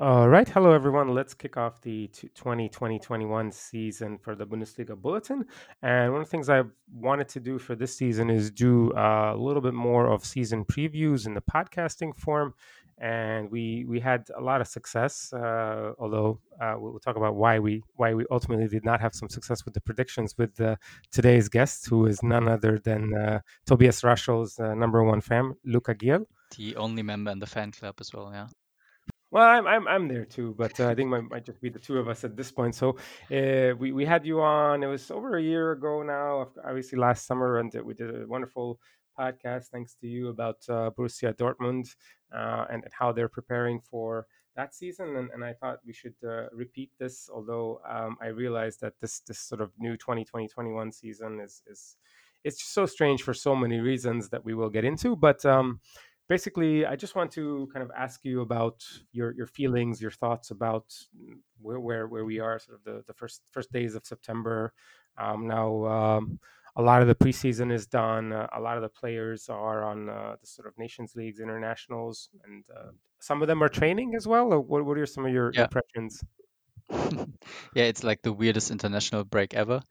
All right. Hello, everyone. Let's kick off the 2020-21 season for the Bundesliga Bulletin. And one of the things I wanted to do for this season is do uh, a little bit more of season previews in the podcasting form. And we we had a lot of success, uh, although uh, we'll talk about why we why we ultimately did not have some success with the predictions with uh, today's guest, who is none other than uh, Tobias Raschl's uh, number one fan, Luca Gierl. The only member in the fan club as well, yeah. Well, I'm I'm I'm there too, but uh, I think it might just be the two of us at this point. So uh, we we had you on. It was over a year ago now, obviously last summer, and we did a wonderful podcast thanks to you about uh, Borussia Dortmund uh, and, and how they're preparing for that season. And, and I thought we should uh, repeat this, although um, I realized that this this sort of new 2020-21 season is is it's just so strange for so many reasons that we will get into, but. Um, basically, I just want to kind of ask you about your your feelings, your thoughts about where where, where we are, sort of the, the first first days of September. Um, now, um, a lot of the preseason is done. Uh, a lot of the players are on uh, the sort of nations leagues, internationals, and uh, some of them are training as well. What what are some of your yeah. impressions? yeah, it's like the weirdest international break ever.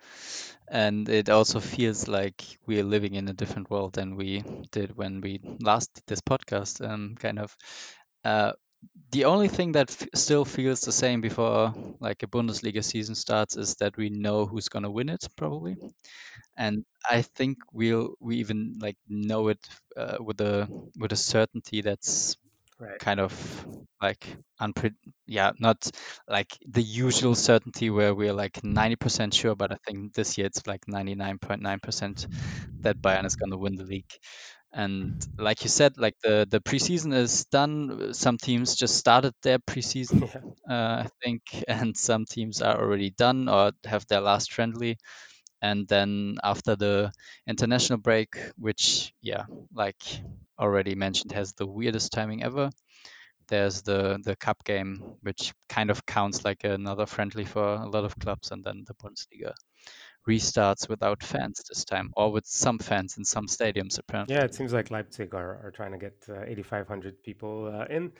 And it also feels like we are living in a different world than we did when we last did this podcast. Um, kind of. Uh, the only thing that f- still feels the same before like a Bundesliga season starts is that we know who's gonna win it probably, and I think we'll we even like know it uh, with a with a certainty that's right. kind of like unpre yeah not like the usual certainty where we're like 90% sure but i think this year it's like 99.9% that bayern is going to win the league and like you said like the the preseason is done some teams just started their preseason yeah. uh, i think and some teams are already done or have their last friendly and then after the international break which yeah like already mentioned has the weirdest timing ever there's the the cup game which kind of counts like another friendly for a lot of clubs and then the bundesliga restarts without fans this time or with some fans in some stadiums apparently yeah it seems like leipzig are, are trying to get uh, 8500 people uh, in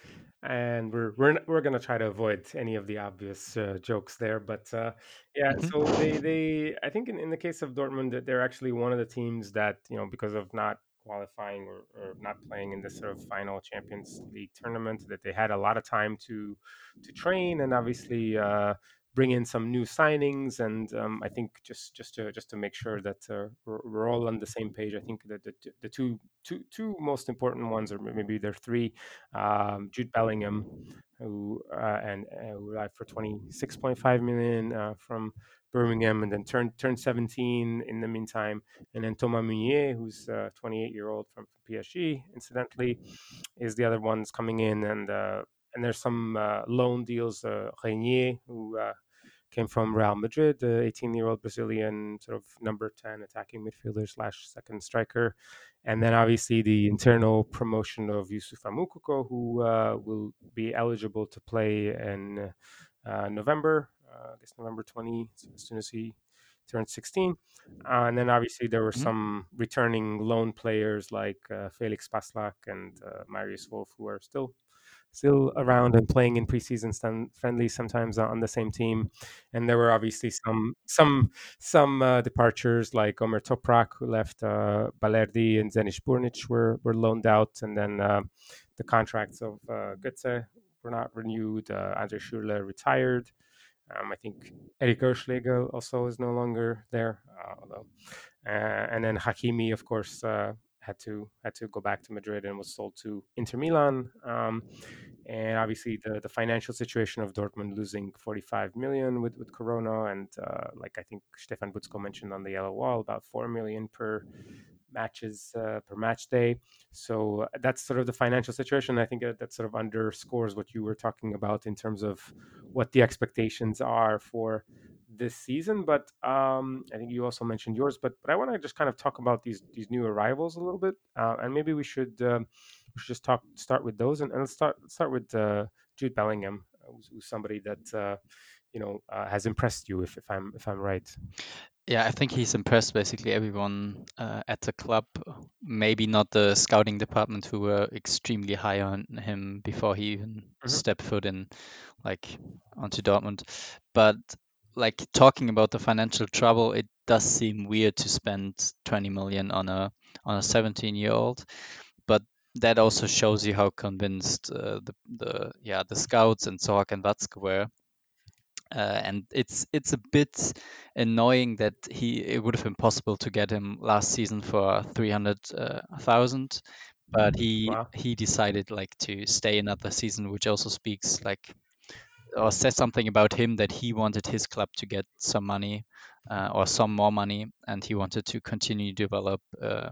and we're we're, we're going to try to avoid any of the obvious uh, jokes there but uh, yeah mm-hmm. so they they i think in, in the case of dortmund they're actually one of the teams that you know because of not qualifying or, or, not playing in this sort of final champions league tournament that they had a lot of time to to train and obviously uh, bring in some new signings, and um, I think just just to just to make sure that uh, we're, we're, all on the same page. I think that the, the two two two most important ones, or maybe there are three, um, Jude Bellingham, who uh, and uh, who arrived for twenty six point five million uh, from Birmingham, and then turned turned seventeen in the meantime, and then Thomas Meunier, who's uh, twenty eight year old from PSG, incidentally, is the other ones coming in and uh, and there's some uh, loan deals. Uh, Reinier, who uh, came from Real Madrid, the 18 year old Brazilian sort of number 10 attacking midfielder slash second striker. And then obviously the internal promotion of Youssoufa Moukoko, who uh, will be eligible to play in uh, November, uh, I guess November 20, so as soon as he turned 16. and then obviously there were mm-hmm. some returning loan players like Felix Passlack and Marius Wolf, who are still still around and playing in preseason st- friendlies sometimes on the same team. And there were obviously some some some uh, departures like Omer Toprak who left, uh, Balerdi and Dzenis Burnic were were loaned out, and then uh, the contracts of uh, Götze were not renewed. Uh, Andre Schürrle retired. Um, I think Eric Oelschlägel also is no longer there, uh, although. Uh, and then Hakimi, of course, uh, had to had to go back to Madrid and was sold to Inter Milan. Um, and obviously the the financial situation of Dortmund losing 45 million with with Corona and uh, like I think Stefan Buczko mentioned on the yellow wall about 4 million per matches uh, per match day. So that's sort of the financial situation. I think that sort of underscores what you were talking about in terms of what the expectations are for this season. But um, I think you also mentioned yours. But but I want to just kind of talk about these these new arrivals a little bit, uh, and maybe we should um, we should just talk start with those, and, and let's start let's start with uh, Jude Bellingham, who's, who's somebody that uh, you know uh, has impressed you, if, if I'm if I'm right. Yeah, I think he's impressed basically everyone uh, at the club. Maybe not the scouting department who were extremely high on him before he even Mm-hmm. stepped foot in, like onto Dortmund. But like talking about the financial trouble, it does seem weird to spend 20 million on a on a 17 year old. But that also shows you how convinced uh, the the yeah the scouts and Zorc and Watzke were uh, and it's it's a bit annoying that he it would have been possible to get him last season for three hundred uh, but he Wow. he decided like to stay another season, which also speaks like or says something about him that he wanted his club to get some money uh, or some more money, and he wanted to continue to develop uh,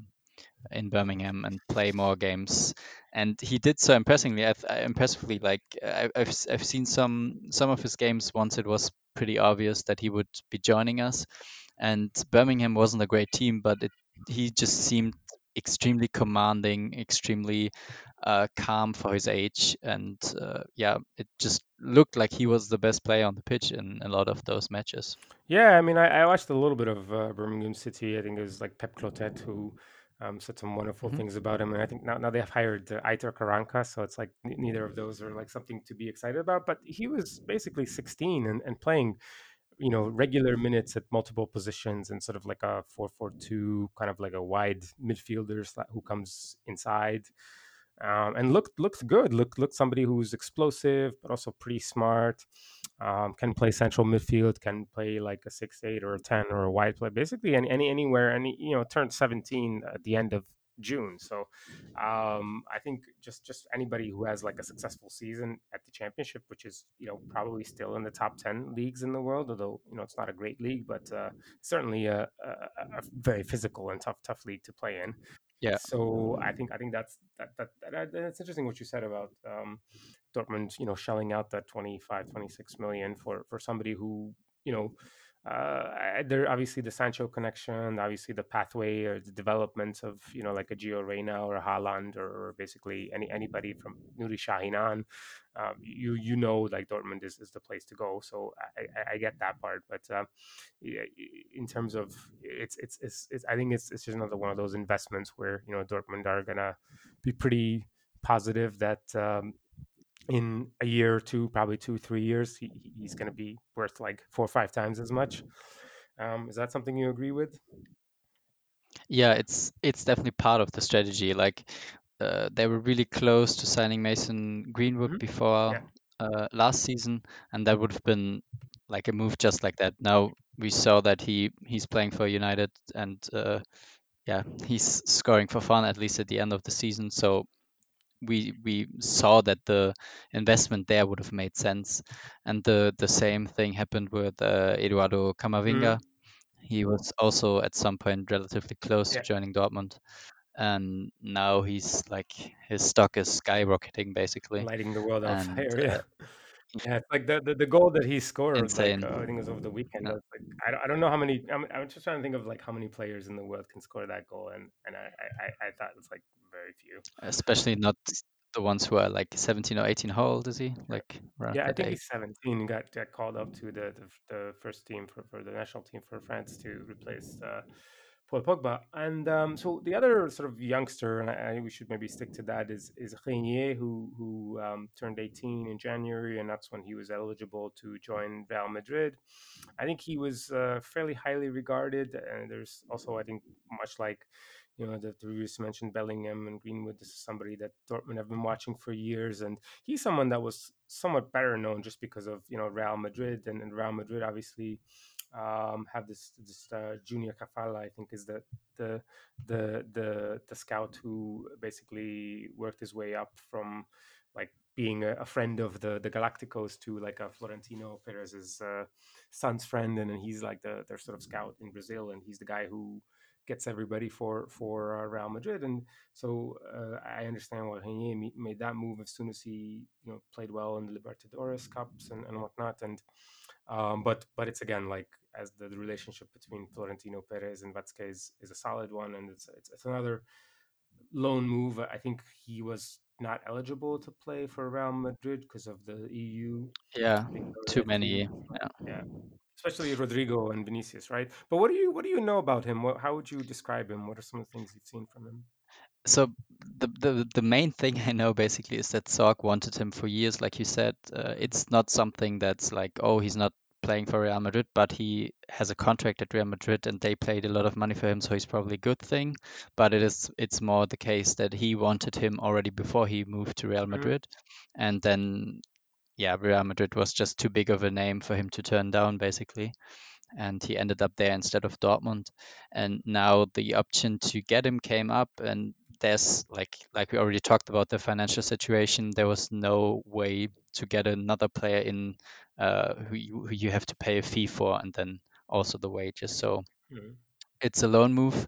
in Birmingham and play more games. And he did so impressively. I've, impressively, like I, I've I've seen some some of his games. Once it was pretty obvious that he would be joining us, and Birmingham wasn't a great team, but it, he just seemed extremely commanding, extremely uh, calm for his age, and uh, yeah, it just looked like he was the best player on the pitch in a lot of those matches. Yeah, I mean, I, I watched a little bit of uh, Birmingham City. I think it was like Pep Clotet who um, said some wonderful hmm things about him, and I think now now they have hired uh, Aitor Karanka, so it's like n- neither of those are like something to be excited about. But he was basically 16 and, and playing, you know, regular minutes at multiple positions and sort of like a 4-4-2, kind of like a wide midfielder who comes inside um, and looked looked good. Looked looked somebody who's explosive, but also pretty smart. Um, can play central midfield. Can play like a six eight or a ten or a wide play. Basically, any, any anywhere. Any you know, turned seventeen at the end of June. So um, I think just just anybody who has like a successful season at the championship, which is you know probably still in the top ten leagues in the world, although you know it's not a great league, but uh, certainly a, a, a very physical and tough tough league to play in Yeah, so I think I think that's that, that, that that's interesting what you said about um, Dortmund, you know, shelling out that 25, 26 million for for somebody who, you know, uh, there obviously the Sancho connection, obviously the pathway or the development of you know like a Gio Reyna or a Haaland or, basically any anybody from Nuri Shahinan, um, you you know like Dortmund is, is the place to go. So I, I, get that part, but yeah, in terms of it's, it's it's it's I think it's it's just another one of those investments where you know Dortmund are gonna be pretty positive that um, in a year or two, probably two, three years, he, he's going to be worth like four or five times as much. Um, is that something you agree with? yeah, it's it's definitely part of the strategy. Like uh, they were really close to signing Mason Greenwood hmm before Yeah. uh, last season, and that would have been like a move just like that. Now we saw that he he's playing for United, and uh, yeah, he's scoring for fun at least at the end of the season. So we we saw that the investment there would have made sense, and the the same thing happened with uh, Eduardo Camavinga. He was also at some point relatively close to joining Dortmund and now he's like his stock is skyrocketing basically Lighting the world on fire. Yeah. uh, Yeah, it's like the, the, the goal that he scored, like uh, I think it was over the weekend. yeah. Like I don't, I don't know how many. I'm, I'm just trying to think of like how many players in the world can score that goal, and and I I, I thought it's like very few. especially not the ones who are like 17 or 18 how old is he like yeah. I think he's 17. and Got got called up to the the, the first team for, for the national team for France to replace uh, Paul Pogba. And um, so the other sort of youngster, and I, I think we should maybe stick to that, is is Reinier, who who um, turned 18 in January, and that's when he was eligible to join Real Madrid. I think he was uh, fairly highly regarded, and there's also, I think, much like you know the, the reviews mentioned Bellingham and Greenwood. This is somebody that Dortmund have been watching for years, and he's someone that was somewhat better known just because of you know Real Madrid, and, and Real Madrid obviously um, have this this uh, Juni Calafat, I think, is the the the the the scout who basically worked his way up from like being a, a friend of the the Galacticos to like a Florentino Perez's uh, son's friend, and then he's like the their sort of scout in Brazil, and he's the guy who gets everybody for for uh, Real Madrid, and so uh, I understand why Reinier made that move as soon as he you know played well in the Libertadores Cups and, and whatnot, and um, but but it's again like as the, the relationship between Florentino Perez and Watzke is, is a solid one, and it's, it's it's another loan move. I think he was not eligible to play for Real Madrid because of the EU. yeah too the Red Sea. many yeah Yeah, especially Rodrigo and Vinicius, right? But what do you what do you know about him? What, how would you describe him? What are some of the things you've seen from him? So the, the the main thing I know basically is that Zorc wanted him for years, like you said. Uh, it's not something that's like, oh, he's not playing for Real Madrid, but he has a contract at Real Madrid and they paid a lot of money for him, so he's probably a good thing. But it is it's more the case that he wanted him already before he moved to Real Mm-hmm. Madrid, and then yeah, Real Madrid was just too big of a name for him to turn down, basically and he ended up there instead of Dortmund. And now the option to get him came up, and there's like like we already talked about the financial situation. There was no way to get another player in uh, who you, who you have to pay a fee for, and then also the wages. So Mm-hmm. it's a loan move.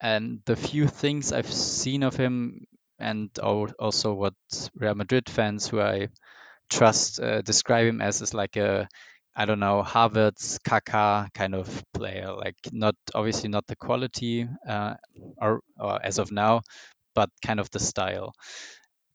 And the few things I've seen of him, and also what Real Madrid fans who I trust uh, describe him as is like a I don't know Harvard's Kaká kind of player, like not obviously not the quality uh, or, or as of now, but kind of the style,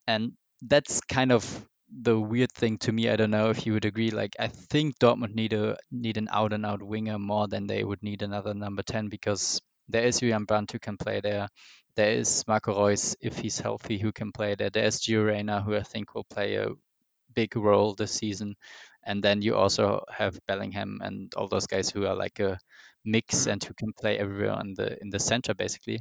and that's kind of the weird thing to me. I don't know if you would agree. Like I think Dortmund need a need an out and out winger more than they would need another number ten because there is Julian Brandt who can play there. There is Marco Reus if he's healthy who can play there. There's Gio Reyna who I think will play a big role this season. And then you also have Bellingham and all those guys who are like a mix Mm-hmm. and who can play everywhere in the in the center basically.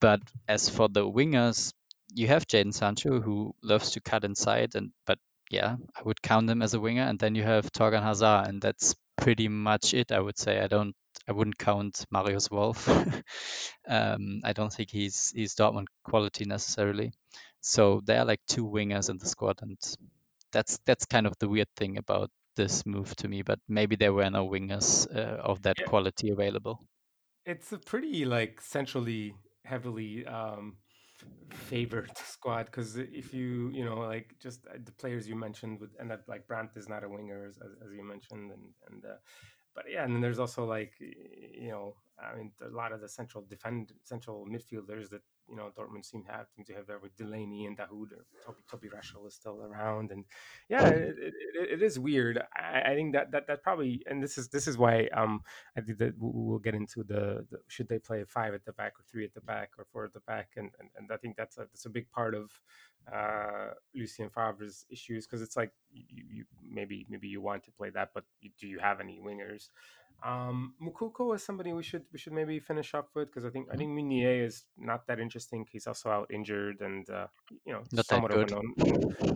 But as for the wingers, you have Jadon Sancho who loves to cut inside and but yeah, I would count him as a winger. And then you have Thorgan Hazard, and that's pretty much it. I would say I don't I wouldn't count Marius Wolf. um, I don't think he's he's Dortmund quality necessarily. So there are like two wingers in the squad, and that's that's kind of the weird thing about this move to me. But maybe there were no wingers uh, of that Yeah, quality available. it's a pretty like centrally heavily um favored squad because if you you know like just uh, the players you mentioned with and that like Brandt is not a winger as, as as you mentioned and and uh, but yeah and then there's also like you know I mean a lot of the central defend central midfielders that you know Dortmund seem to have seem to have there with Delaney and Dahoud or Toby Toby Raschl is still around and yeah it, it, it it is weird I, I think that that that probably and this is this is why um I think that we- we'll get into the, the should they play five at the back or three at the back or four at the back, and and, and I think that's a that's a big part of uh, Lucien Favre's issues because it's like you, you maybe maybe you want to play that, but you, do you have any wingers? Um, Moukoko is somebody we should we should maybe finish up with because I think I Mhm. think Meunier is not that interesting. He's also out injured and uh, you know Not somewhat of a known.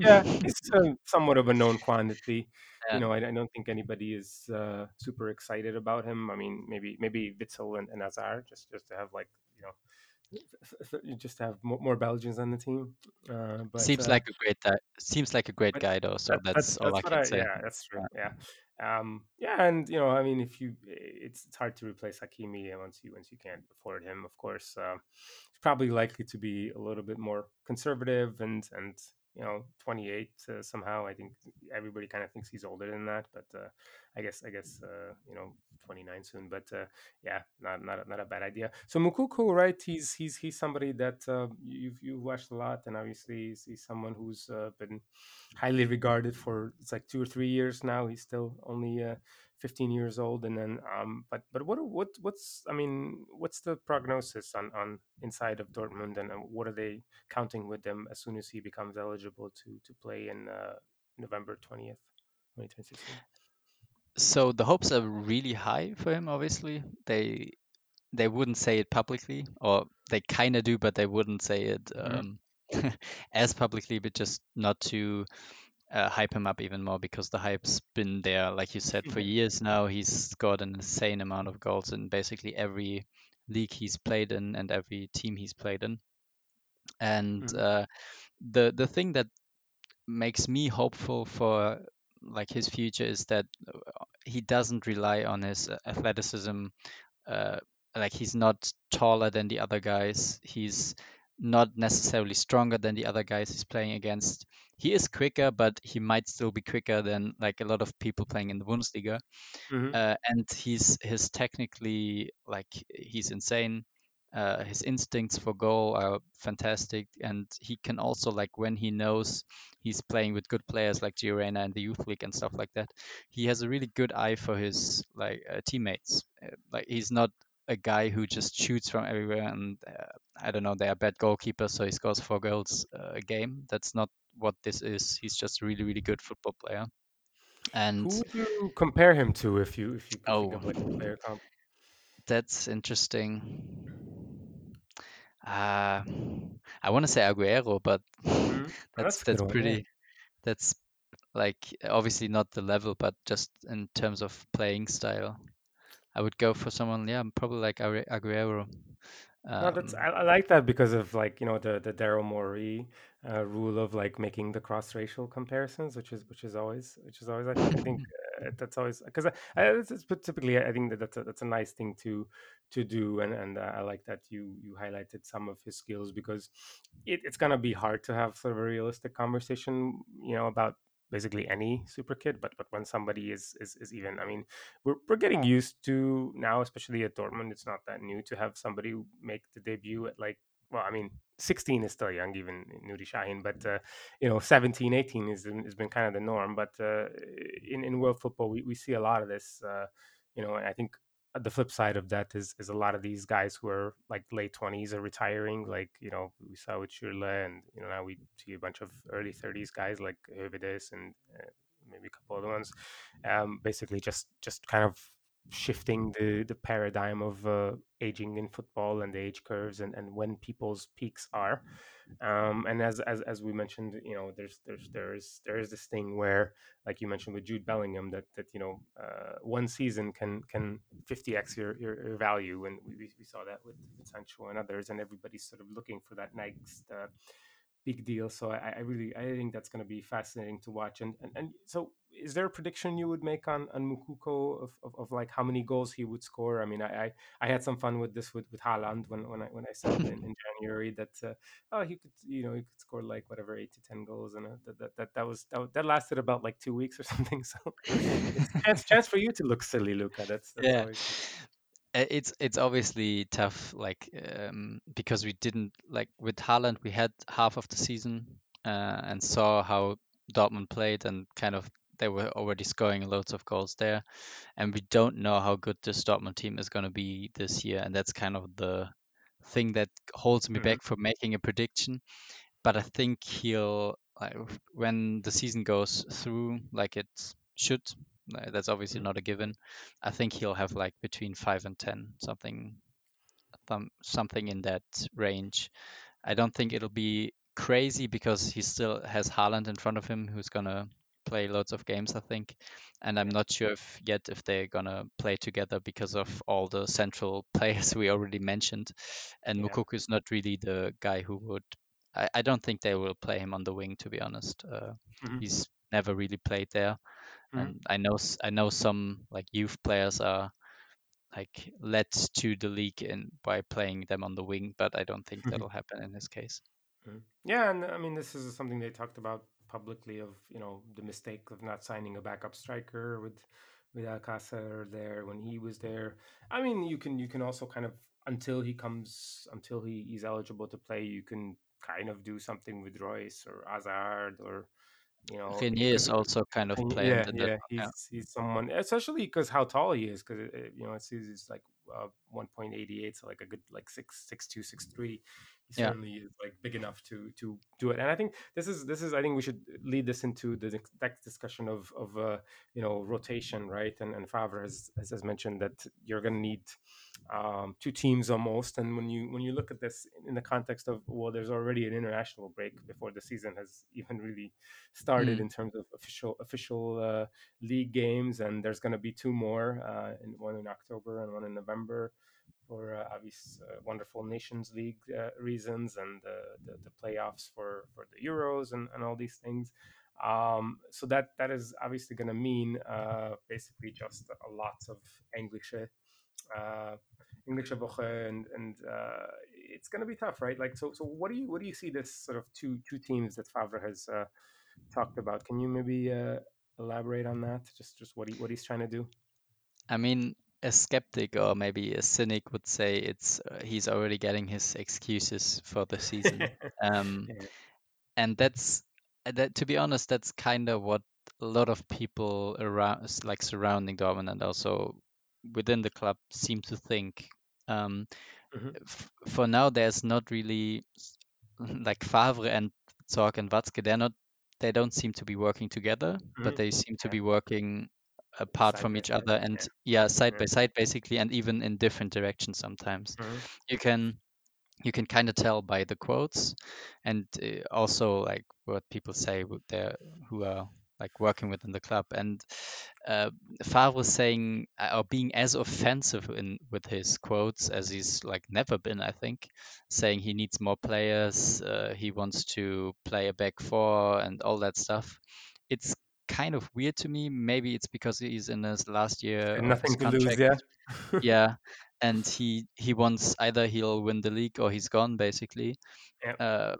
Yeah, he's uh, somewhat of a known quantity you know, I, I don't think anybody is uh, super excited about him. I mean, maybe maybe Witsel and, and Azar just just to have like you know you just have more, Belgians on the team. Uh, but Seems uh, like a great guy. Seems like a great guy though. So that, that's that's all I that's what can I say. yeah that's true Yeah. Um yeah and you know I mean if you it's it's hard to replace Hakimi once you once you can't afford him of course uh, he's probably likely to be a little bit more conservative and and you know 28 uh, somehow I think everybody kind of thinks he's older than that but uh, I guess I guess uh, you know 29 soon but uh, yeah not not a, not a bad idea so Moukoko right he's he's he's somebody that uh, you've you've watched a lot and obviously he's, he's someone who's uh, been highly regarded for it's like two or three years now. He's still only uh, 15 years old, and then um, but but what what what's I mean, what's the prognosis on on inside of Dortmund, and uh, what are they counting with them as soon as he becomes eligible to to play in November 20th, 2026? So the hopes are really high for him. Obviously, they they wouldn't say it publicly, or they kind of do, but they wouldn't say it Mm-hmm. um, as publicly, but just not to uh, hype him up even more because the hype's been there, like you said, for years now. He's scored an insane amount of goals in basically every league he's played in and every team he's played in. And Mm-hmm. uh, the the thing that makes me hopeful for like his future is that uh, he doesn't rely on his athleticism uh, like he's not taller than the other guys. He's not necessarily stronger than the other guys he's playing against. He is quicker, but he might still be quicker than like a lot of people playing in the Bundesliga. Mm-hmm. Uh, and he's he's technically like he's insane. Uh, his instincts for goal are fantastic, and he can also like when he knows he's playing with good players like Gio Reyna in the youth league and stuff like that. He has a really good eye for his like uh, teammates. Uh, like he's not a guy who just shoots from everywhere and uh, I don't know they are bad goalkeepers so he scores four goals uh, a game. That's not what this is. He's just a really really good football player. And Who would you compare him to if you if you oh, of like a player comp? that's interesting. Uh, I want to say Aguero, but hmm that's That's that's. Pretty that's like obviously not the level, but just in terms of playing style. I would go for someone, yeah, probably like Ague- Aguero. No, that's Um, I, I like that because of like you know the the Daryl Morey uh, rule of like making the cross racial comparisons, which is which is always which is always I think I think uh, that's always because typically I think that that's a, that's a nice thing to to do and and uh, I like that you you highlighted some of his skills because it, it's gonna be hard to have sort of a realistic conversation you know about basically any super kid but but when somebody is is, is even i mean we're, we're getting used to now, especially at Dortmund. It's not that new to have somebody make the debut at like, well, I mean, 16 is still young, even Nuri Shahin, but uh, you know, 17, 18 is has been kind of the norm. But uh, in in world football, we, we see a lot of this. Uh, you know, and I think the flip side of that is is a lot of these guys who are like late 20s are retiring like you know we saw with Schürrle and you know now we see a bunch of early 30s guys like Höwedes and uh, maybe a couple other ones um, basically just just kind of shifting the the paradigm of uh, aging in football and the age curves and, and when people's peaks are. Um, and as, as as we mentioned you know there's there's there's there is this thing where like you mentioned with Jude Bellingham that that you know uh, one season can can 50x your, your, your value. And we, we saw that with, with Sancho and others and everybody's sort of looking for that next uh, big deal. So I, I really I think that's going to be fascinating to watch. And, and and so is there a prediction you would make on on Moukoko of, of, of like how many goals he would score? I mean, I I, I had some fun with this with with Haaland when when I when I said in, in January that uh, oh he could you know he could score like whatever eight to ten goals and uh, that, that that that was that, that lasted about like two weeks or something. So it's chance chance for you to look silly, Luca. That's that's yeah, always it's it's obviously tough, like um, because we didn't like with Haaland, we had half of the season uh, and saw how Dortmund played, and kind of they were already scoring loads of goals there, and we don't know how good this Dortmund team is going to be this year, and that's kind of the thing that holds me Mhm, back from making a prediction. But I think he'll like when the season goes through, like it should. That's obviously mhm, not a given. I think he'll have like between five and ten, something, something in that range. I don't think it'll be crazy because he still has Haaland in front of him, who's gonna play loads of games, I think. And I'm not sure if yet if they're gonna play together because of all the central players we already mentioned. And yeah Moukoko is not really the guy who would. I, I don't think they will play him on the wing, to be honest. Uh, mhm, he's never really played there, and I know I know some like youth players are like led to the league in by playing them on the wing, but I don't think mhm. that'll happen in this case. Mm. Yeah, and I mean, this is something they talked about publicly of you know the mistake of not signing a backup striker with with Alcácer there when he was there. I mean, you can you can also kind of until he comes until he, he's eligible to play, you can kind of do something with Reus or Hazard or you know Reinier is also kind of playing yeah, the net. yeah, Yeah, he's he's someone, especially because how tall he is. Because you know, it's he's like uh, one point eighty eight, so like a good like six six two six three. He yeah. certainly is like big enough to to do it. And I think this is this is I think we should lead this into the next discussion of of uh, you know rotation, right? And and Favre has has mentioned that you're going to need um, two teams almost. And when you when you look at this in the context of well, there's already an international break before the season has even really started Mm, in terms of official official uh, league games, and there's going to be two more, uh, in, one in October and one in November for uh, obvious uh, wonderful Nations League uh, reasons and the, the, playoffs for for the Euros and, and all these things. Um, so that that is obviously going to mean uh, basically just a lot of English uh, Englische Woche, and and uh, it's going to be tough, right? Like, so so what do you what do you see this sort of two two teams that Favre has talked about? Can you maybe elaborate on that? Just just what he what he's trying to do? I mean, a skeptic or maybe a cynic would say it's uh, he's already getting his excuses for the season. Um, yeah. and that's uh, that. To be honest, that's kind of what a lot of people around, like surrounding Dortmund and also within the club, seem to think. Um, hmm for now, there's not really like Favre and Zorc and Watzke. They're not. They don't seem to be working together, but hmm they seem to be working apart Side from each side. other and Yeah. yeah side Yeah. by side basically and even in different directions sometimes hmm you can you can kind of tell by the quotes and uh, also like what people say with their who are like working within the club and uh, Favre was saying uh, or being as offensive in with his quotes as he's like never been I think saying he needs more players uh, he wants to play a back four and all that stuff it's kind of weird to me maybe it's because he's in his last year And nothing to lose. Yeah. yeah and he he wants either he'll win the league or he's gone basically yeah. uh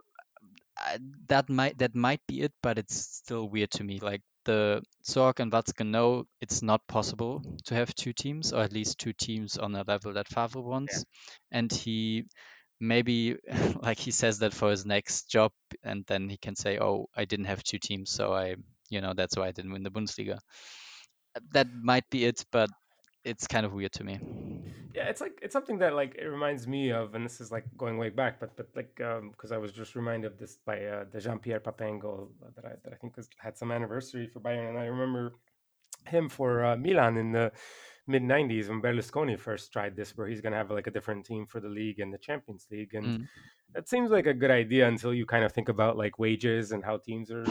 I, that might that might be it but it's still weird to me like the Zorc and Watzke know it's not possible to have two teams or at least two teams on a level that Favre wants and he maybe like he says that for his next job and then he can say oh I didn't have two teams so I you know that's why I didn't win the Bundesliga. That might be it but it's kind of weird to me. Yeah it's like it's something that like it reminds me of and this is like going way back but but like um because i was just reminded of this by uh the jean-pierre papin goal that i that i think was had some anniversary for bayern and i remember him for uh, milan in the mid 90s when berlusconi first tried this where he's going to have like a different team for the league and the champions league and mm. it seems like a good idea until you kind of think about like wages and how teams are,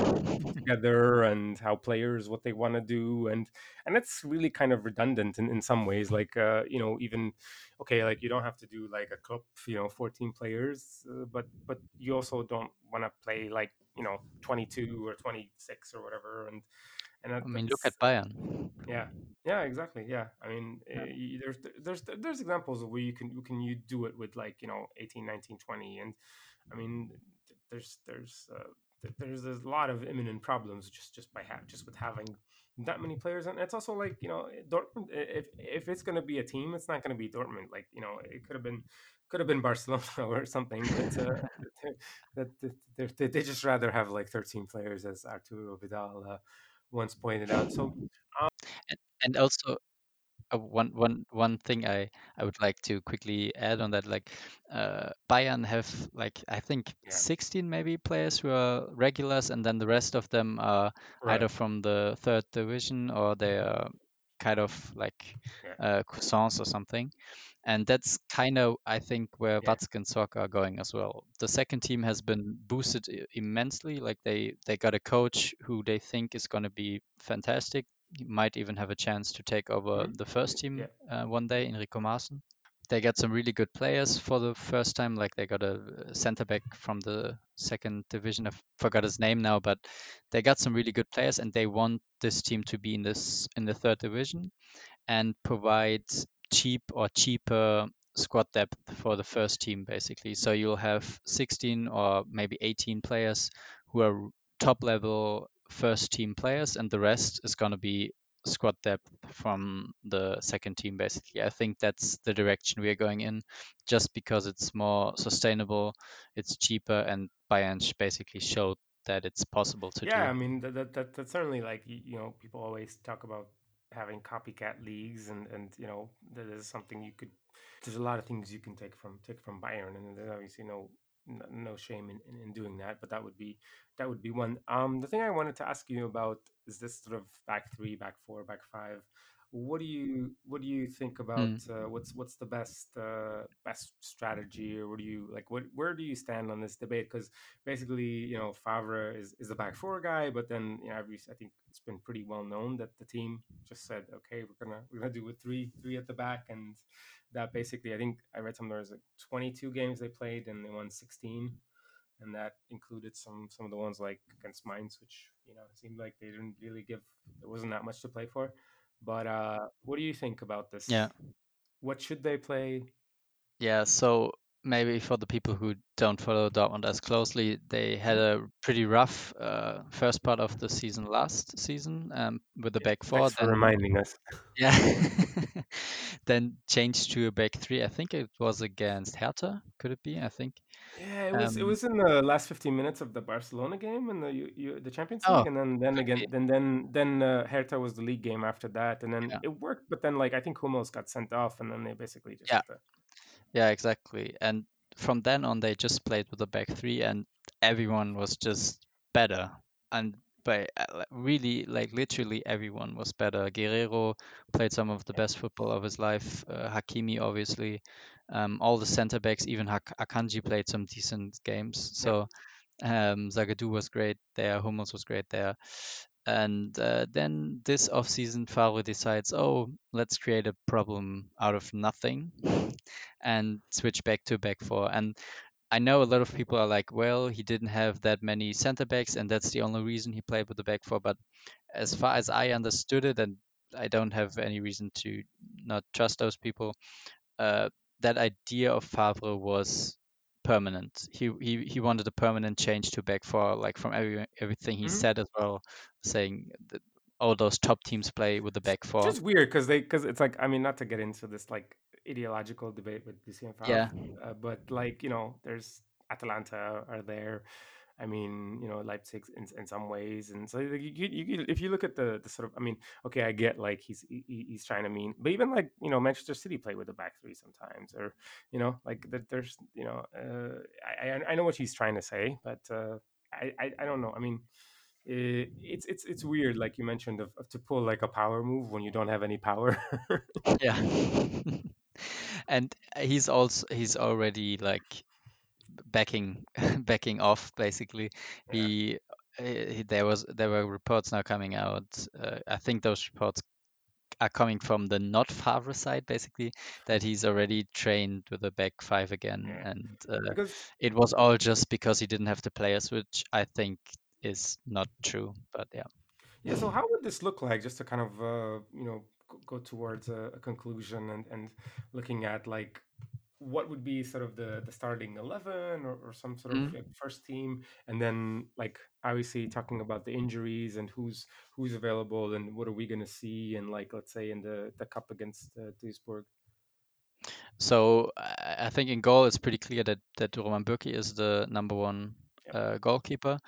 together and how players what they want to do and and it's really kind of redundant in, in some ways like uh you know even okay like you don't have to do like a club you know 14 players uh, but but you also don't want to play like you know 22 or 26 or whatever and and I mean, look at Bayern. yeah, yeah, exactly. Yeah, I mean, uh, there's there's there's examples of where you can you can you do it with like you know 18, 19, 20. and I mean, there's there's uh, there's a lot of imminent problems just just by ha- just with having that many players, and it's also like you know Dortmund. If if it's gonna be a team, it's not gonna be Dortmund. Like you know, it could have been could have been Barcelona or something, but uh, that, that, that they, they just rather have like 13 players, as Arturo Vidal uh, once pointed out. So And, and also, uh, one one one thing I I would like to quickly add on that, like uh, Bayern have like I think yeah, 16 maybe players who are regulars, and then the rest of them are right. either from the third division or they are kind of like Yeah, uh, cousins or something. And that's kind of, I think, where yeah. Watzke and Zorc are going as well. The second team has been boosted immensely. Like they, they got a coach who they think is going to be fantastic. He might even have a chance to take over Mhm. the first Yeah. team uh, one day, Enrico Maaßen. They got some really good players for the first time. Like they got a center back from the second division. I forgot his name now, but they got some really good players, and they want this team to be in this in the third division and provide cheap or cheaper squad depth for the first team basically so you'll have 16 or maybe 18 players who are top level first team players and the rest is going to be squad depth from the second team basically i think that's the direction we're going in just because it's more sustainable it's cheaper and bayern basically showed that it's possible to do. Yeah, do I mean that, that, that that's certainly like you, know people always talk about having copycat leagues and and you know that is something you could there's a lot of things you can take from take from Bayern and there's obviously no no shame in, in, in doing that but that would be that would be one um the thing I wanted to ask you about is this sort of back three back four back five what do you what do you think about Mm. uh, what's what's the best uh, best strategy or what do you like what where do you stand on this debate because basically, you know, Favre is, is a back four guy, but then you know, every, I think it's been pretty well known that the team just said, okay, we're gonna we're gonna do with three three at the back, and that basically, I think I read somewhere there was like 22 games they played and they won 16, and that included some some of the ones like against Mainz, which you know seemed like they didn't really give there wasn't that much to play for. But uh, what do you think about this? yeah What should they play? yeah so maybe for the people who don't follow Dortmund as closely, they had a pretty rough uh, first part of the season last season um, with the Yeah. back four. Thanks for Then reminding us. yeah, then changed to a back three. I think it was against Hertha. Could it be? I think. Yeah, it was it Um, was in the last 15 minutes of the Barcelona game and the you, you, the Champions oh, League, and then then again then then then uh, Hertha was the league game after that, and then Yeah, it worked, but then like I think Hummels got sent off, and then they basically just yeah, yeah, exactly. And from then on, they just played with the back three, and everyone was just better. And by uh, really, like literally, everyone was better. Guerreiro played some of the best football of his life. Uh, Hakimi, obviously, um, all the center backs, even Hak- Akanji played some decent games. So um, Zagadou was great there. Hummels was great there. And uh, then this offseason, Favre decides, oh, let's create a problem out of nothing and switch back to back four. And I know a lot of people are like, well, he didn't have that many center backs, and that's the only reason he played with the back four. But as far as I understood it, and I don't have any reason to not trust those people, uh, that idea of Favre was permanent. He, he he wanted a permanent change to back four, like from every everything he hmm said as well, saying that all those top teams play with the back four. is weird because they because it's like I mean not to get into this like ideological debate with Favre, Yeah, uh, but like you know there's Atalanta are there. I mean, you know, Leipzig in, in some ways, and so you, you, if you look at the, the sort of, I mean, okay, I get like he's he, he's trying to mean, but even like you know, Manchester City play with the back three sometimes, or you know, like that there's you know, uh, I I know what he's trying to say, but uh, I, I I don't know. I mean, eh, it's it's it's weird, like you mentioned, of, of to pull like a power move when you don't have any power. yeah. and he's also he's already like backing backing off basically. Yeah, he, he there was there were reports now coming out uh, i think those reports are coming from the not Favre side basically that he's already trained with a back five again. Yeah, and uh, because it was all just because he didn't have the players which i think is not true but yeah. Yeah, so how would this look like, just to kind of uh, you know go towards a, a conclusion and and looking at like what would be sort of the the starting eleven or, or some sort of Mm. like, first team, and then like obviously talking about the injuries and who's who's available and what are we going to see and like let's say in the the cup against uh, Duisburg. So I think in goal it's pretty clear that that Roman Bürki is the number one Yep. uh, goalkeeper.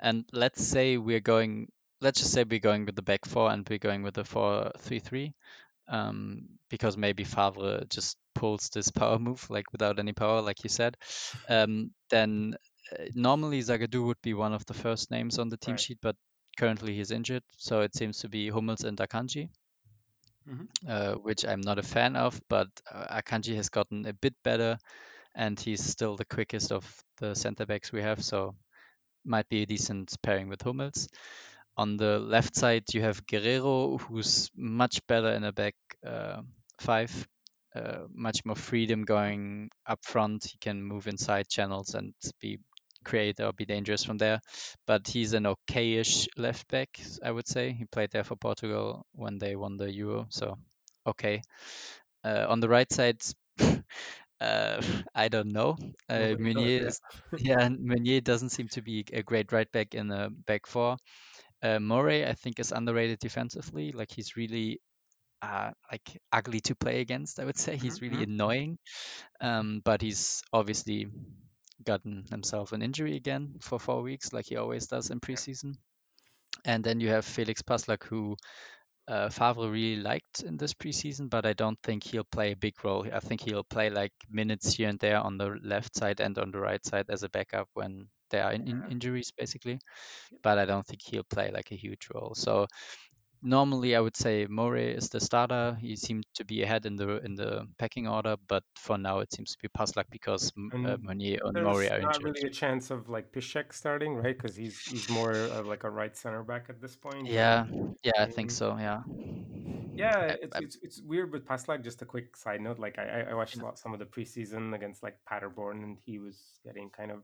And let's say we're going, let's just say we're going with the back four and we're going with the four three three, um, because maybe Favre just pulls this power move like without any power, like you said. Um, then uh, normally Zagadou would be one of the first names on the team Right. sheet, but currently he's injured, so it seems to be Hummels and Akanji hmm uh, which I'm not a fan of, but uh, Akanji has gotten a bit better and he's still the quickest of the center backs we have, so might be a decent pairing with Hummels. On the left side, you have Guerreiro, who's much better in a back uh, five, uh, much more freedom going up front. He can move inside channels and be create or be dangerous from there. But he's an okayish left back, I would say. He played there for Portugal when they won the Euro, so okay. Uh, on the right side, uh, I don't know. Uh, Meunier Yeah. Meunier doesn't seem to be a great right back in a back four. Uh, Morey, I think, is underrated defensively. Like he's really uh, like ugly to play against. I would say he's really hmm annoying. Um, but he's obviously gotten himself an injury again for four weeks, like he always does in preseason. And then you have Felix Passlack, who uh, Favre really liked in this preseason, but I don't think he'll play a big role. I think he'll play like minutes here and there on the left side and on the right side as a backup when there are in, in injuries, basically. But I don't think he'll play like a huge role. So normally I would say Morey is the starter. He seemed to be ahead in the in the pecking order, but for now it seems to be Passlack because uh, And Meunier and Morey there's not really a chance of like Piszczek starting, right? Because he's he's more of like a right center back at this point, Yeah, yeah, I think so. Yeah, Yeah, it's I, it's it's weird with Passlack. Just a quick side note, like I I watched yeah. a lot, some of the preseason against like Paderborn, and he was getting kind of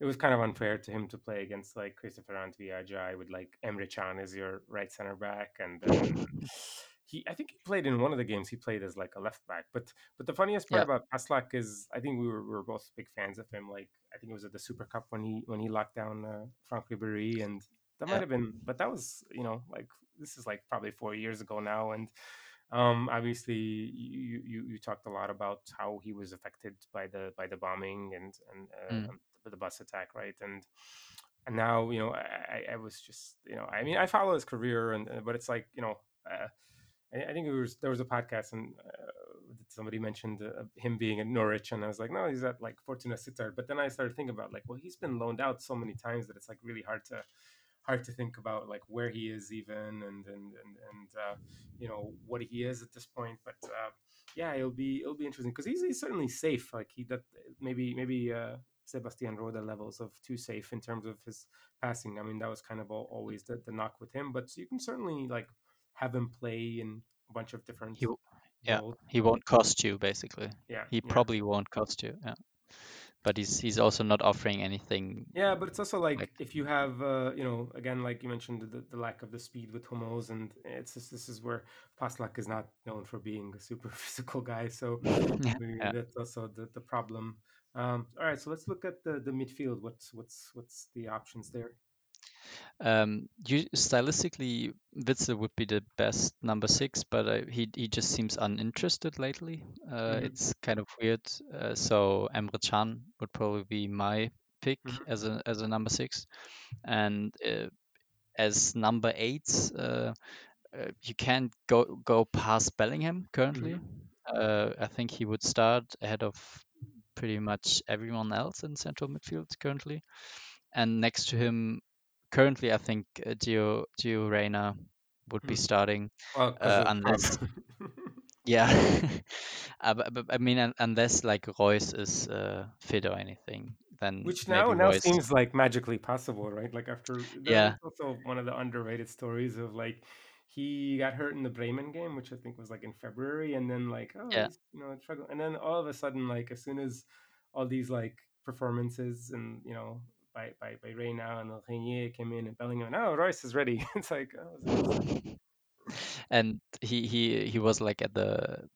it was kind of unfair to him to play against like Christopher Antwi-Adjei with like Emre Can as your right center back, and then he I think he played in one of the games. He played as like a left back. But but the funniest part Yeah. about Passlack is I think we were, we were both big fans of him. Like I think it was at the Super Cup when he when he locked down uh, Franck Ribéry, and that might have been. But that was you know like this is like probably four years ago now, and um, obviously you, you you talked a lot about how he was affected by the by the bombing and and Mm. The bus attack, right? And and now you know I, I was just you know I mean I follow his career and but it's like you know uh, I, I, think it was there was a podcast and uh, somebody mentioned uh, him being at Norwich and I was like no he's at like Fortuna Sittard. But then I started thinking about like well he's been loaned out so many times that it's like really hard to hard to think about like where he is even and and and, and uh, you know what he is at this point. But uh, yeah it'll be it'll be interesting because he's, he's certainly safe. Like he that maybe maybe uh, Sebastian Rode levels of too safe in terms of his passing. I mean, that was kind of always the, the knock with him, but you can certainly like have him play in a bunch of different. He, yeah, roles. he won't cost you basically. Yeah, he yeah. probably won't cost you. Yeah, but he's he's also not offering anything. Yeah, but it's also like, like if you have, uh, you know, again, like you mentioned, the, the lack of the speed with Hummels, and it's just, this is where Passlack is not known for being a super physical guy. So yeah. that's also the, the problem. Um, all right, so let's look at the, the midfield. What's what's what's the options there? Um, you stylistically, Witsel would be the best number six, but uh, he he just seems uninterested lately. Uh, mm-hmm. It's kind of weird. Uh, so Emre Can would probably be my pick mm-hmm. as a as a number six, and uh, as number eight, uh, you can't go go past Bellingham currently. Mm-hmm. I think he would start ahead of pretty much everyone else in central midfield currently. And next to him, currently, I think uh, Gio Gio Reyna would be starting well, uh, unless. yeah, uh, but, but, I mean, unless like Reus is uh, fit or anything, then which now now Reus... seems like magically possible, right? Like after yeah, also one of the underrated stories of like he got hurt in the Bremen game, which I think was like in February, and then like oh yeah. you know struggle, and then all of a sudden like as soon as all these like performances and you know by by by Reyna and Reinier came in and Bellingham, oh Reus is ready. it's like oh, and he he he was like at the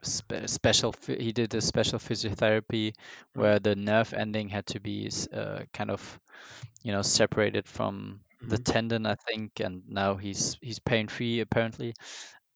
spe- special he did a special physiotherapy where the nerve ending had to be uh, kind of you know separated from the Mhm. tendon i think and now he's he's pain free apparently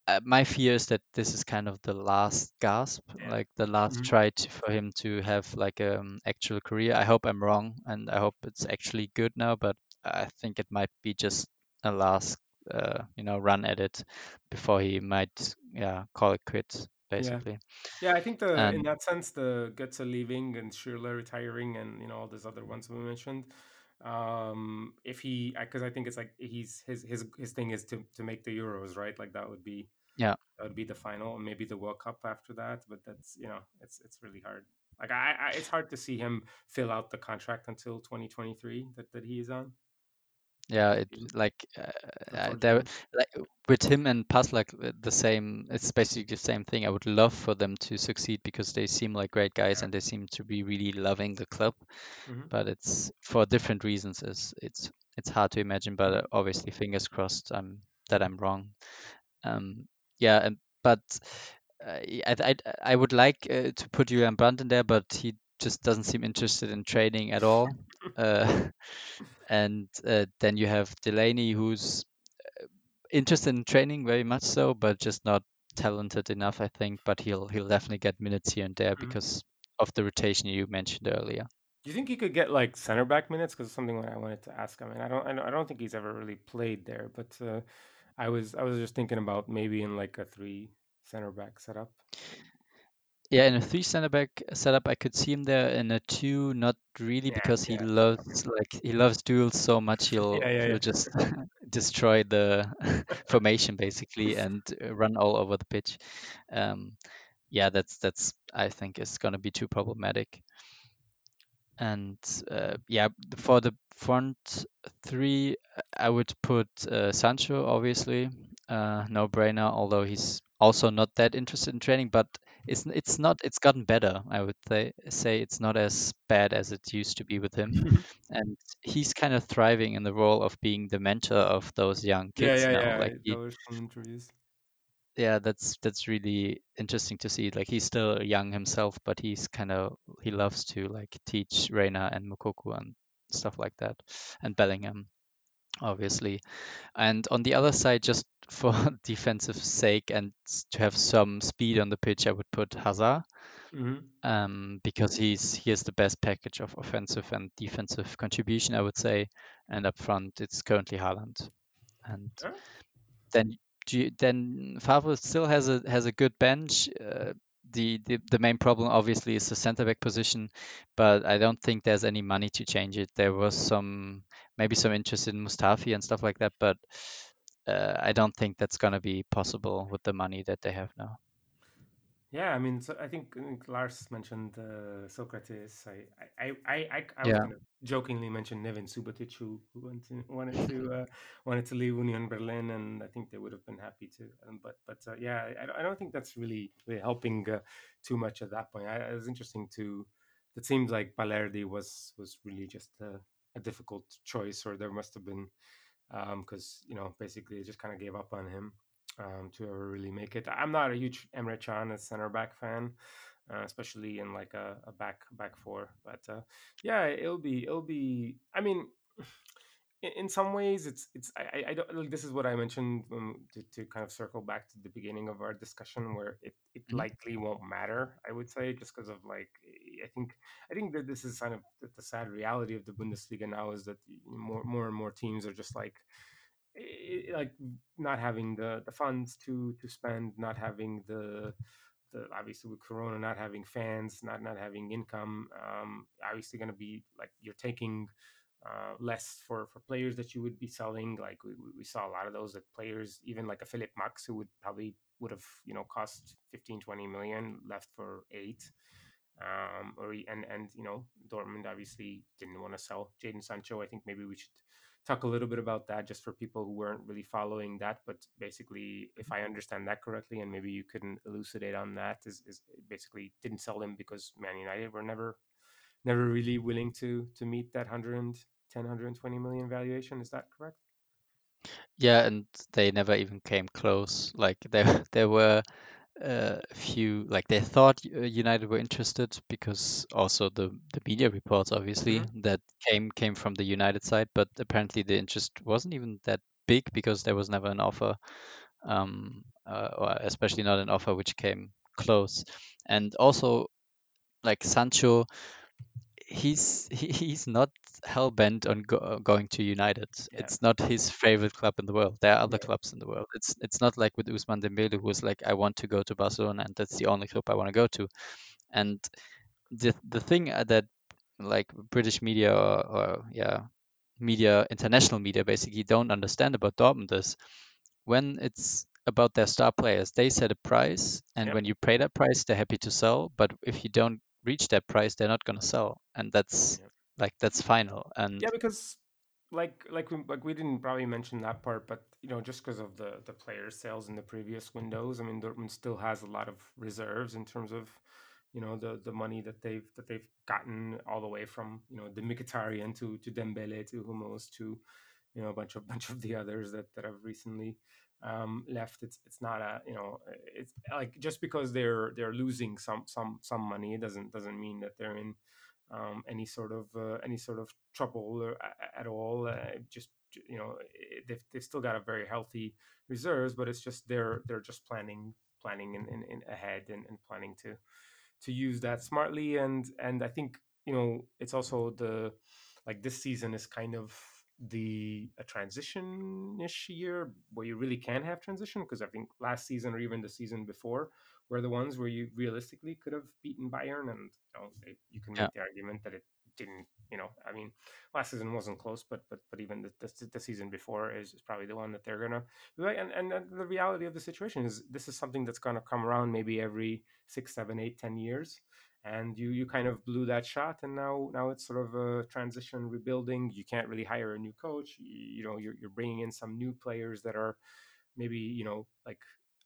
uh, my fear is that this is kind of the last gasp Yeah. like the last Mhm. try to, for him to have like um actual career i hope i'm wrong and i hope it's actually good now but i think it might be just a last uh, you know run at it before he might yeah call it quits basically Yeah, I think the in that sense the Götze leaving and Schürrle retiring and you know all these other ones we mentioned. Um, if he because I think it's like he's his his his thing is to to make the Euros right like that would be yeah that would be the final and maybe the World Cup after that. But that's you know it's it's really hard. Like I, I it's hard to see him fill out the contract until 2023 that that he is on. Yeah it like uh, there Unfortunately. like with him and Passlack uh, the same it's basically the same thing i would love for them to succeed because they seem like great guys Yeah. and they seem to be really loving the club Mhm. but it's for different reasons it's it's it's hard to imagine but uh, obviously fingers crossed i'm that i'm wrong um yeah and but uh, I, I i would like uh, to put Julian Brandt in there but he just doesn't seem interested in training at all uh, and uh, then you have Delaney who's uh, interested in training very much so but just not talented enough i think but he'll he'll definitely get minutes here and there Mhm. because of the rotation you mentioned earlier Do you think he could get like center back minutes? Because something that I wanted to ask. I mean, I don't, I don't, I don't think he's ever really played there, but uh, I was, I was just thinking about maybe in like a three center back setup. Yeah, in a three center back setup, I could see him there. In a two, not really, Yeah, because he loves like he loves duels so much. He'll yeah, yeah, he'll yeah. just destroy the formation basically and run all over the pitch. Um, yeah, that's that's I think is gonna be too problematic. And uh, yeah, for the front three, I would put uh, Sancho obviously, uh, no brainer. Although he's also not that interested in training, but it's it's not it's gotten better. I would say say it's not as bad as it used to be with him, and he's kind of thriving in the role of being the mentor of those young kids yeah, now. yeah. Like he, were some interviews. yeah, that's that's really interesting to see. Like he's still young himself, but he's kind of he loves to like teach Reyna and Moukoko and stuff like that, and Bellingham, obviously. And on the other side, just for defensive sake and to have some speed on the pitch, I would put Hazard Mm-hmm. um, because he's he has the best package of offensive and defensive contribution, I would say. And up front, it's currently Haaland. And Huh? then you, then Favre still has a has a good bench. Uh, the, the the main problem obviously is the center back position, but I don't think there's any money to change it. There was some maybe some interest in Mustafi and stuff like that, but uh, I don't think that's gonna be possible with the money that they have now. Yeah, I mean, so I think, Lars mentioned uh, Sokratis. I, I, I, I, I was Yeah. jokingly mention Neven Subotic, who, went to, wanted to uh, wanted to leave Union Berlin, and I think they would have been happy to. Um, but but uh, yeah, I, don't- I don't think that's really, really helping uh, too much at that point. I, it was interesting to. It seems like Balerdi was was really just a, a difficult choice, or there must have been because you know basically they just kind of gave up on him um, to ever really make it. I'm not a huge Emre Can as center back fan, uh, especially in like a, a back back four. But uh, yeah, it'll be it'll be. I mean, in, some ways, it's it's. I, I- don't. Like, this is what I mentioned um, to to kind of circle back to the beginning of our discussion, where it it Mhm. likely won't matter. I would say just because of like I think I think that this is kind of the, the sad reality of the Bundesliga now is that more more and more teams are just like like not having the the funds to to spend, not having the the obviously with Corona, not having fans, not not having income. Um, obviously, going to be like you're taking uh, less for for players that you would be selling. Like we, we saw a lot of those that players, even like a Philipp Max, who would probably would have you know cost 15 20 million left for eight um, or and and you know Dortmund obviously didn't want to sell Jadon Sancho. I think maybe we should talk a little bit about that just for people who weren't really following that. But basically, if mm-hmm. I understand that correctly, and maybe you couldn't elucidate on that, is, is basically didn't sell him because Man United were never never really willing to to meet that 110 120 million valuation. Is that correct? Yeah, and they never even came close. Like there there were uh, a few like they thought uh, United were interested because also the the media reports obviously Mm-hmm. that came came from the United side, but apparently the interest wasn't even that big because there was never an offer, um, uh, or especially not an offer which came close. And also like Sancho he's he, he's not hell bent on go, going to United. Yeah, It's not his favorite club in the world. There are other yeah, clubs in the world. It's it's not like with Ousmane Dembele who was like, I want to go to Barcelona and that's the only club I want to go to. And the the thing uh, that like British media or, or yeah media international media basically don't understand about Dortmund is when it's about their star players, they set a price, and yep, when you pay that price, they're happy to sell. But if you don't reach that price, they're not going to sell, and that's yep. like that's final. And Yeah, because like like we like we didn't probably mention that part, but you know, just because of the the player sales in the previous windows, I mean, Dortmund still has a lot of reserves in terms of you know the the money that they've that they've gotten all the way from you know the Mkhitaryan to to Dembele to Hummels to you know a bunch of bunch of the others that that have recently um, left. It's it's not a you know it's like just because they're they're losing some some some money it doesn't doesn't mean that they're in um, any sort of uh, any sort of trouble or, at all. Uh, just you know they've, they've still got a very healthy reserves, but it's just they're they're just planning planning in, in, in ahead and, and planning to to use that smartly and and I think you know it's also the like this season is kind of the a transition-ish year where you really can have transition? Because I think last season or even the season before were the ones where you realistically could have beaten Bayern and you know they, you can yeah, make the argument that it didn't you know I mean last season wasn't close but but but even the, the, the season before is, is probably the one that they're gonna and, and and the reality of the situation is this is something that's gonna come around maybe every six seven eight ten years and you you kind of blew that shot and now now it's sort of a transition rebuilding. You can't really hire a new coach. You, you know you're, you're bringing in some new players that are maybe you know like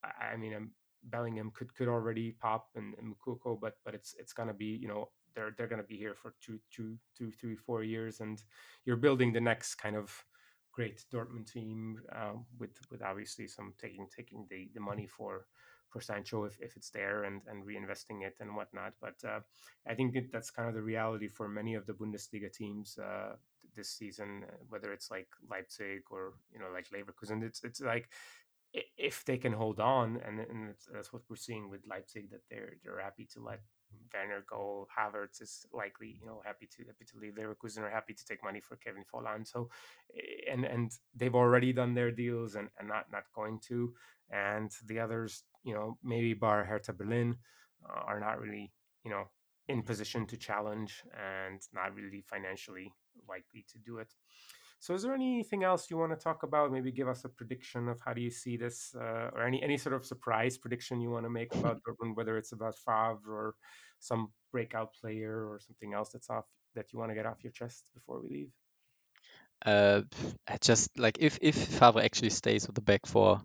i, I mean um, bellingham could could already pop and, and Moukoko, but but it's it's gonna be you know they're they're gonna be here for two two two three four years and you're building the next kind of great Dortmund team um, with with obviously some taking taking the, the money for for Sancho if, if it's there and, and reinvesting it and whatnot. But uh, I think that's kind of the reality for many of the Bundesliga teams uh, this season, uh, whether it's like Leipzig or you know like Leverkusen. It's it's like if they can hold on, and, and that's what we're seeing with Leipzig that they're they're happy to let Werner go. Havertz is likely, you know, happy to happy to leave Leverkusen or happy to take money for Kevin Volland. So, eh, and and they've already done their deals and, and not not going to. And the others, you know, maybe bar Hertha Berlin, uh, are not really, you know, in position to challenge and not really financially likely to do it. So, is there anything else you want to talk about? Maybe give us a prediction of how do you see this, uh, or any any sort of surprise prediction you want to make about Dortmund, whether it's about Favre or some breakout player or something else that's off that you want to get off your chest before we leave. Uh, just like if if Favre actually stays with the back four,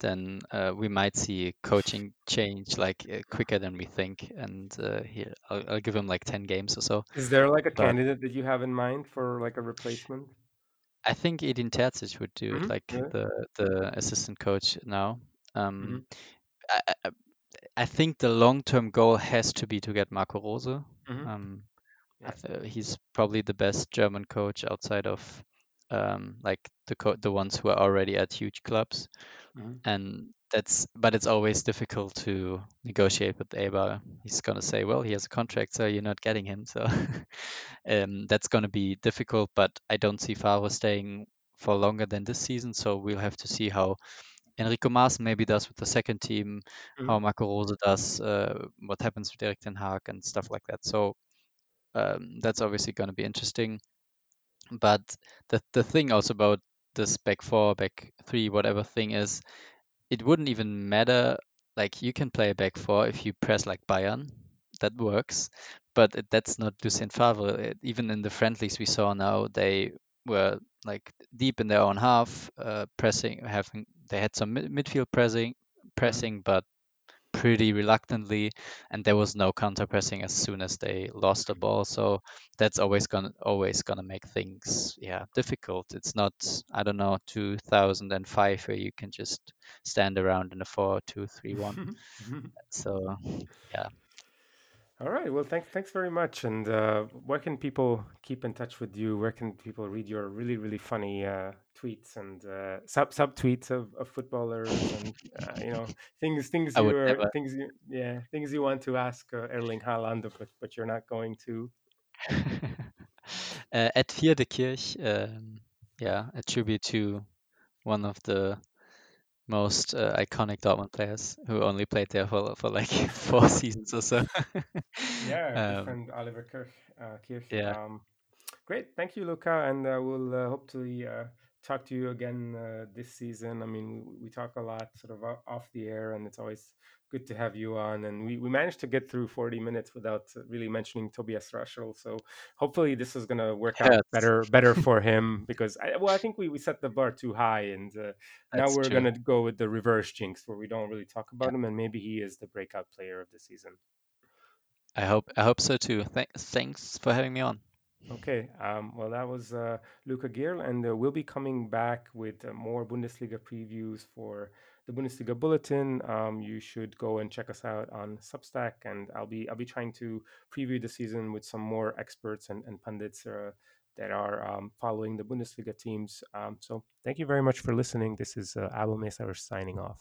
then uh, we might see a coaching change like uh, quicker than we think. And uh, here, I'll, I'll, give him like ten games or so. Is there like a but, candidate that you have in mind for like a replacement? I think Edin Terzic would do it, Mhm, like yeah. the the assistant coach now. Um, Mhm. I, I, I think the long term goal has to be to get Marco Rose. Mhm. Um, Yeah. th- he's probably the best German coach outside of um, like the co- the ones who are already at huge clubs, Mhm. and that's but it's always difficult to negotiate with Eberl. He's gonna say, well, he has a contract, so you're not getting him. So um, that's gonna be difficult. But I don't see Favre staying for longer than this season, so we'll have to see how Enrico Maaßen maybe does with the second team, how Mhm. Marco Rose does, uh, what happens with Erik Ten Hag and stuff like that. So um, that's obviously going to be interesting. But the the thing also about this back four, back three, whatever thing is, it wouldn't even matter. Like you can play a back four if you press like Bayern, that works. But it, that's not Lucien Favre. It, even in the friendlies we saw now, they were like deep in their own half, uh, pressing, having they had some mid- midfield pressing, pressing, but pretty reluctantly, and there was no counter pressing as soon as they lost the ball. So that's always gonna always gonna make things yeah difficult. It's not I don't know 2005 where you can just stand around in a four two three one. So yeah. All right. Well, thanks. Thanks very much. And uh, where can people keep in touch with you? Where can people read your really, really funny uh, tweets and uh, sub sub tweets of, of footballers and uh, you know things things I you are never. things you yeah things you want to ask uh, Erling Haaland, but but you're not going to. uh, at Vierde Kirch, um, yeah, a tribute to one of the most uh, iconic Dortmund players who only played there for for like four seasons or so. Yeah, um, friend Oliver Kirch. Uh, Kirch. yeah, Um, great. Thank you, Luca. And uh, we'll uh, hopefully uh, talk to you again uh, this season. I mean, we, we talk a lot sort of off the air, and it's always good to have you on. And we, we managed to get through 40 minutes without really mentioning Tobias Raschl. So hopefully this is going to work out hurts. better better for him because, I, well, I think we, we set the bar too high. And uh, now we're going to go with the reverse jinx where we don't really talk about Yeah. him. And maybe he is the breakout player of the season. I hope I hope so too. Th- thanks for having me on. Okay, um, well, that was uh, Luca Gierl, and uh, we'll be coming back with uh, more Bundesliga previews for the Bundesliga Bulletin. Um, you should go and check us out on Substack, and I'll be I'll be trying to preview the season with some more experts and, and pundits uh, that are um, following the Bundesliga teams. Um, so, thank you very much for listening. This is uh, Abel Mesa signing off.